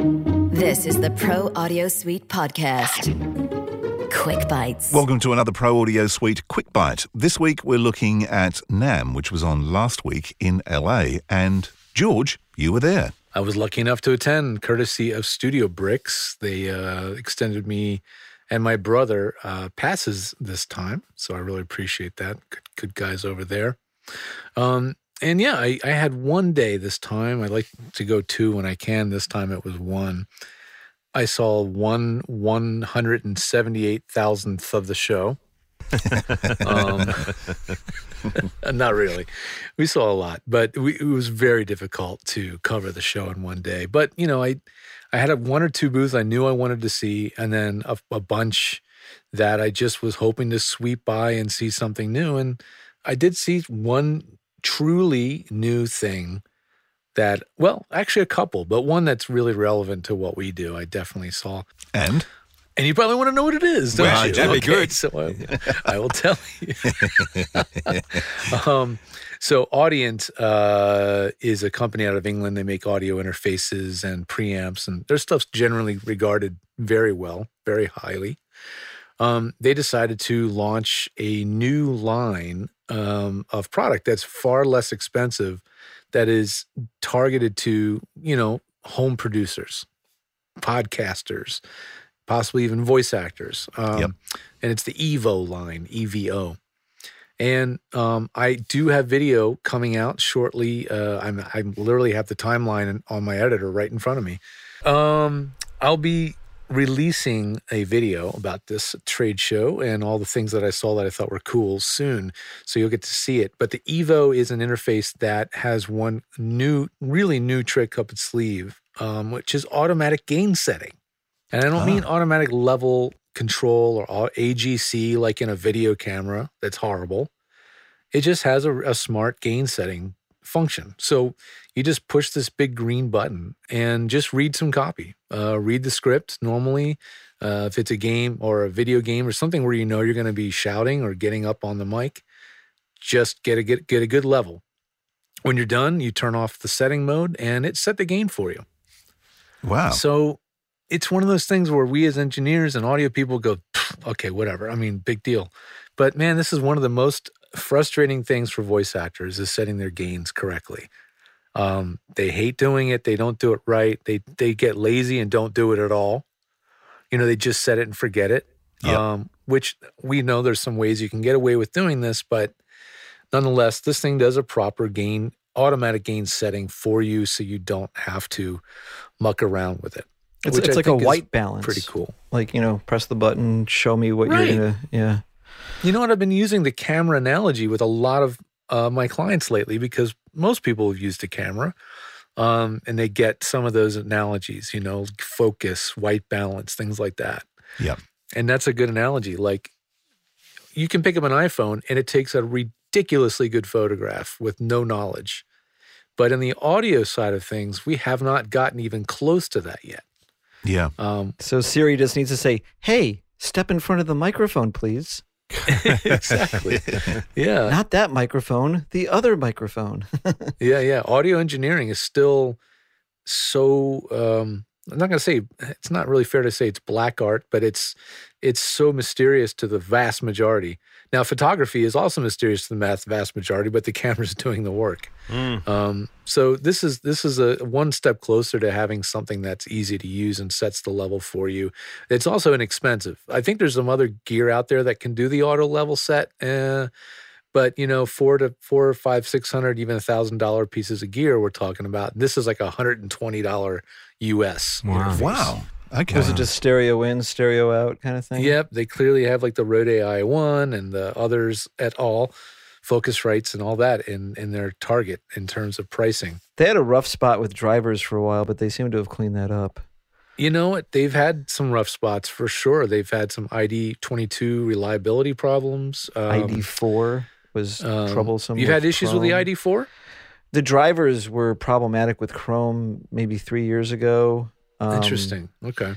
This is the Pro Audio Suite podcast. Quick Bites. Welcome to another Pro Audio Suite Quick Bite. This week we're looking at NAMM, which was on last week in LA. And George, you were there. I was lucky enough to attend, courtesy of Studio Bricks. They uh, extended me and my brother uh, passes this time, so I really appreciate that. Good, good guys over there. Um, and yeah, I, I had one day this time. I like to go two when I can. This time it was one. I saw one one hundred and seventy eight thousandth of the show. um, not really. We saw a lot, but we, it was very difficult to cover the show in one day. But you know, I I had a one or two booths I knew I wanted to see, and then a, a bunch that I just was hoping to sweep by and see something new. And I did see one truly new thing that, well, actually a couple, but one that's really relevant to what we do. I definitely saw. And? And you probably want to know what it is, don't well, you? That'd be good. So I, I, will tell you. um, so Audient uh, is a company out of England. They make audio interfaces and preamps, and their stuff's generally regarded very well, very highly. Um, they decided to launch a new line um, of product that's far less expensive, that is targeted to you know home producers, podcasters, possibly even voice actors. Um, yep. And it's the Evo line, EVO. And um, I do have video coming out shortly. Uh, I'm I literally have the timeline on my editor right in front of me. Um, I'll be releasing a video about this trade show and all the things that I saw that I thought were cool soon. So you'll get to see it. But the Evo is an interface that has one new, really new trick up its sleeve, um, which is automatic gain setting. And I don't mean ah. automatic level control or AGC like in a video camera. That's horrible. It just has a, a smart gain setting function. So you just push this big green button and just read some copy. Uh, read the script normally. Uh, if it's a game or a video game or something where you know you're going to be shouting or getting up on the mic, just get a get, get a good level. When you're done, you turn off the setting mode and it set the gain for you. Wow. So it's one of those things where we as engineers and audio people go, okay, whatever. I mean, big deal. But man, this is one of the most frustrating things for voice actors is setting their gains correctly. Um, they hate doing it. They don't do it right. They they get lazy and don't do it at all. You know, they just set it and forget it. Yep. Um, which we know there's some ways you can get away with doing this, but nonetheless, this thing does a proper gain, automatic gain setting for you, so you don't have to muck around with it. It's, it's like a white balance. Pretty cool. Like you know, press the button, show me what right. you're gonna. Yeah. You know what? I've been using the camera analogy with a lot of uh, my clients lately because most people have used a camera um, and they get some of those analogies, you know, focus, white balance, things like that. Yeah. And that's a good analogy. Like you can pick up an iPhone and it takes a ridiculously good photograph with no knowledge. But in the audio side of things, we have not gotten even close to that yet. Yeah. Um, so Siri just needs to say, hey, step in front of the microphone, please. exactly. Yeah. Not that microphone, the other microphone. yeah, yeah. Audio engineering is still so um I'm not going to say it's not really fair to say it's black art, but it's it's so mysterious to the vast majority. Now, photography is also mysterious to the vast majority, but the camera's doing the work. Mm. Um, so this is this is a one step closer to having something that's easy to use and sets the level for you. It's also inexpensive. I think there's some other gear out there that can do the auto level set. Uh, but you know, four to four or five, six hundred, even a thousand dollar pieces of gear we're talking about. This is like a hundred and twenty dollar US. Wow. Wow. Okay. Was it just stereo in, stereo out kind of thing? Yep. They clearly have like the Rode AI1 and the others at all, Focusrites and all that in, in their target in terms of pricing. They had a rough spot with drivers for a while, but they seem to have cleaned that up. You know what? They've had some rough spots for sure. They've had some ID22 reliability problems. Um, ID4 was um, troublesome. You've had issues Chrome. with the ID4? The drivers were problematic with Chrome maybe three years ago. Um, Interesting. Okay.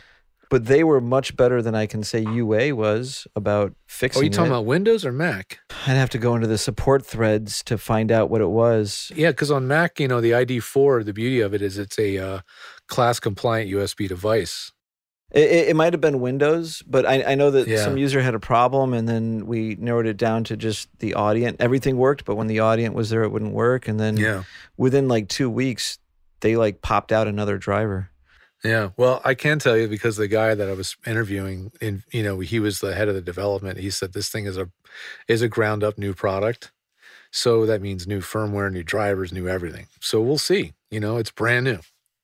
but they were much better than I can say UA was about fixing. Are you talking it. about Windows or Mac? I'd have to go into the support threads to find out what it was. Yeah, because on Mac, you know, the ID4, the beauty of it is it's a uh, class compliant USB device. It, it, it might have been Windows, but I, I know that Yeah. some user had a problem, and then we narrowed it down to just the Audient. Everything worked, but when the Audient was there, it wouldn't work. And then Yeah. within like two weeks, they like popped out another driver. Yeah. Well, I can tell you because the guy that I was interviewing, in you know, he was the head of the development. He said this thing is a is a ground up new product. So that means new firmware, new drivers, new everything. So we'll see. You know, it's brand new.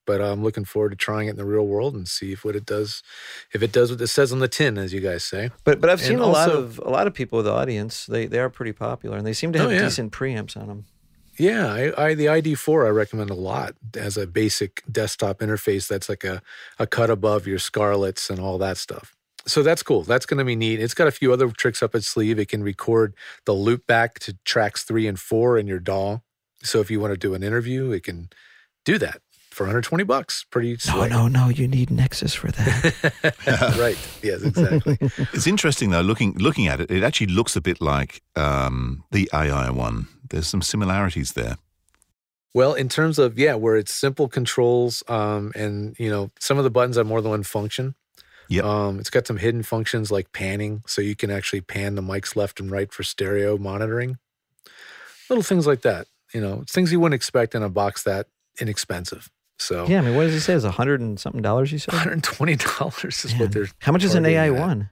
But I'm looking forward to trying it in the real world and see if what it does, if it does what it says on the tin, as you guys say. But but I've And seen a lot of a lot of people with the Audients. They they are pretty popular, and they seem to oh, have Oh, yeah. decent preamps on them. Yeah, I, I the ID4 I recommend a lot as a basic desktop interface. That's like a a cut above your Scarletts and all that stuff. So that's cool. That's going to be neat. It's got a few other tricks up its sleeve. It can record the loop back to tracks three and four in your DAW. So if you want to do an interview, it can do that for 120 bucks. Pretty No, no, no. You need Nexus for that. right. Yes, exactly. It's interesting though. Looking looking at it, it actually looks a bit like um, the AI one. There's some similarities there. Well, in terms of yeah, where it's simple controls, um, and you know, some of the buttons have more than one function. Yep. Um, it's got some hidden functions like panning, so you can actually pan the mics left and right for stereo monitoring. Little things like that, you know, things you wouldn't expect in a box that inexpensive. So yeah, I mean, what does he say? Is a hundred and something dollars? You said. one hundred twenty dollars is Man. what they're How much is an AI at. one?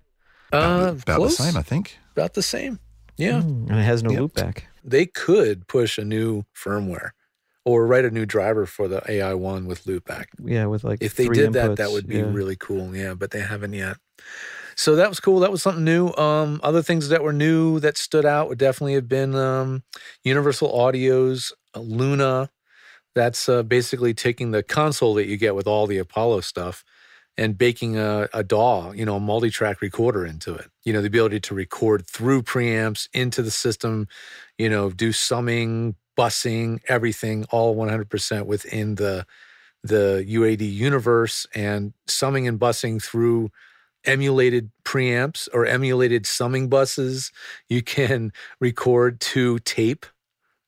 uh, About, the- about the same, I think. about the same. Yeah, Mm, and it has no Yep. loopback. they could push a new firmware or write a new driver for the AI one with loopback. Yeah, with like if they three did that, that would be yeah. really cool. Yeah, but they haven't yet. So that was cool. That was something new. Um, other things that were new that stood out would definitely have been um, Universal Audio's uh, Luna. That's uh, basically taking the console that you get with all the Apollo stuff and baking a, a DAW, you know, a multi-track recorder into it. You know, the ability to record through preamps into the system, you know, do summing, bussing, everything, all 100% within the the UAD universe and summing and bussing through emulated preamps or emulated summing buses. You can record to tape.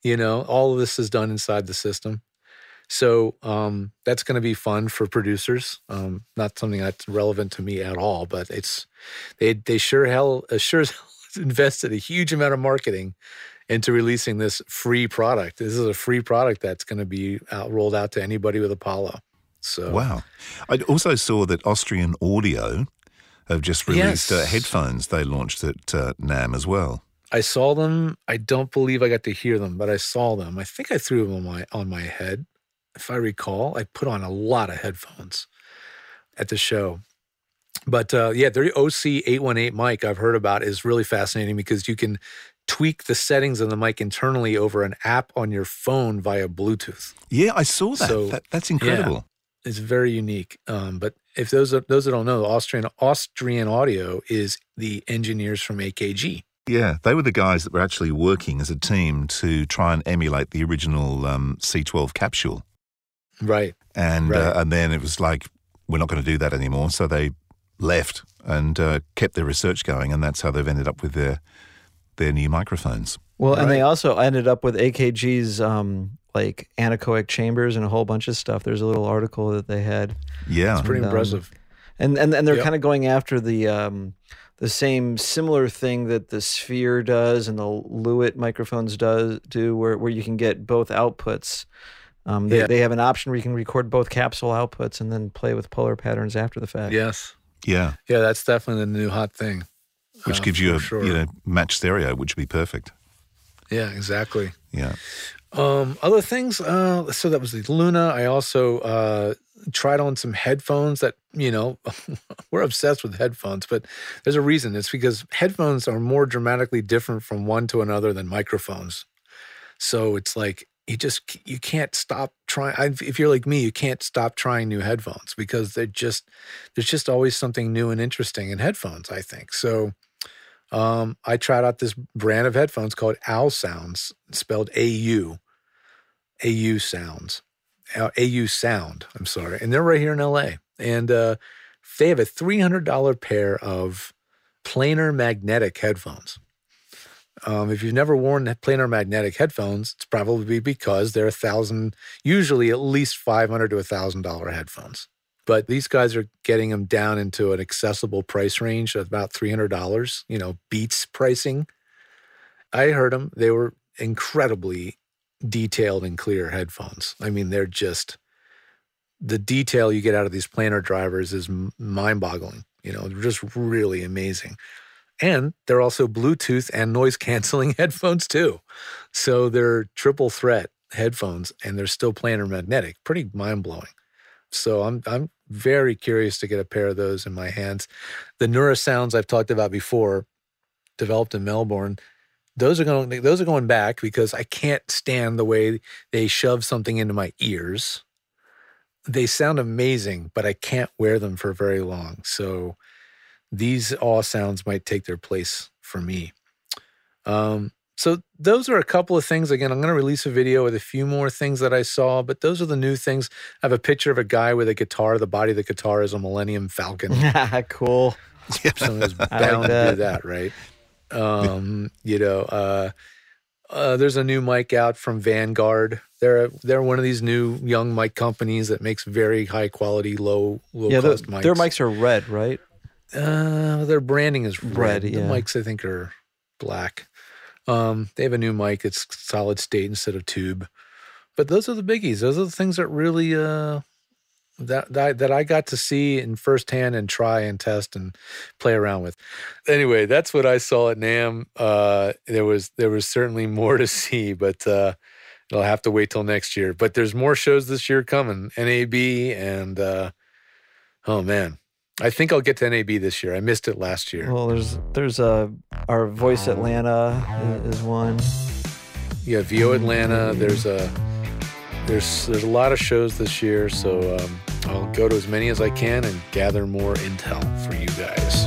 You know, all of this is done inside the system. So um, that's going to be fun for producers. Um, not something that's relevant to me at all, but it's they they sure hell uh, sure as hell invested a huge amount of marketing into releasing this free product. This is a free product that's going to be out, rolled out to anybody with Apollo. So Wow. I also saw that Austrian Audio have just released uh, headphones they launched at uh, NAMM as well. I saw them. I don't believe I got to hear them, but I saw them. I think I threw them on my on my head. If I recall, I put on a lot of headphones at the show. But uh, yeah, their OC eight one eight mic I've heard about is really fascinating because you can tweak the settings of the mic internally over an app on your phone via Bluetooth. Yeah, I saw that. So, that that's incredible. It's very unique. Um, but if those are, those that don't know, Austrian Austrian Audio is the engineers from AKG. Yeah, they were the guys that were actually working as a team to try and emulate the original um, C12 capsule. Right. And Right. uh, and then it was like we're not going to do that anymore, so they left and uh, kept their research going, and that's how they've ended up with their their new microphones. Well, and they also ended up with AKG's um, like anechoic chambers and a whole bunch of stuff. There's a little article that they had, Yeah, It's pretty And, um, impressive. and and, and they're Yep. kind of going after the um, the same similar thing that the Sphere does and the Lewitt microphones does do, where where you can get both outputs. Um, they, Yeah. they have an option where you can record both capsule outputs and then play with polar patterns after the fact. Yes. yeah, Yeah, that's definitely the new hot thing. which Uh, gives you a sure. you know match stereo, which would be perfect. Yeah, exactly. Yeah, Um, other things. Uh, so that was the Luna. I also uh, tried on some headphones that you know we're obsessed with headphones, but there's a reason. It's because headphones are more dramatically different from one to another than microphones. So it's like you just you can't stop trying. If you're like me, you can't stop trying new headphones because they're just there's just always something new and interesting in headphones. I think so. Um, I tried out this brand of headphones called Ausounds, spelled A U, A U Sounds, uh, A U Sound. I'm sorry, and they're right here in L.A. And uh, They have a $300 pair of planar magnetic headphones. Um, if you've never worn planar magnetic headphones, it's probably because they're a thousand, usually at least five hundred to a thousand dollar headphones. But these guys are getting them down into an accessible price range of about three hundred dollars. You know, Beats pricing. I heard them; they were incredibly detailed and clear headphones. I mean, they're just the detail you get out of these planar drivers is mind-boggling. You know, they're just really amazing. And they're also Bluetooth and noise canceling headphones too. So they're triple threat headphones and they're still planar magnetic. Pretty mind blowing. So I'm I'm very curious to get a pair of those in my hands. The Neurasounds I've talked about before, developed in Melbourne, those are going those are going back because I can't stand the way they shove something into my ears. They sound amazing, but I can't wear them for very long. So these Ausounds might take their place for me. Um, so those are a couple of things. Again, I'm going to release a video with a few more things that I saw, but those are the new things. I have a picture of a guy with a guitar. The body of the guitar is a Millennium Falcon. cool. Someone's bound like to do that, right? Um, you know, uh, uh, there's a new mic out from Vanguard. They're they're one of these new young mic companies that makes very high quality, low low yeah, cost mics. Their mics are red, right? Uh, their branding is red. Red, The mics, I think, are black. Um, they have a new mic. It's solid state instead of tube. But those are the biggies. Those are the things that really uh, that, that that I got to see in firsthand and try and test and play around with. Anyway, that's what I saw at NAMM. Uh, there was there was certainly more to see, but uh, it'll have to wait till next year. But there's more shows this year coming. NAB and uh, oh man, I think I'll get to NAB this year. I missed it last year. Well, there's there's uh, our Voice Atlanta is one. Yeah, VO Atlanta. There's a there's there's a lot of shows this year, so um, I'll go to as many as I can and gather more intel for you guys.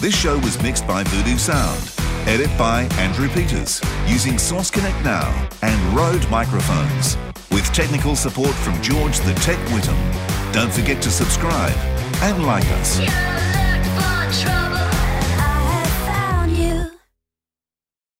This show was mixed by Voodoo Sound. Edit by Andrew Peters using Source Connect Now and Rode microphones with technical support from George the Tech Whittam. Don't forget to subscribe and like us.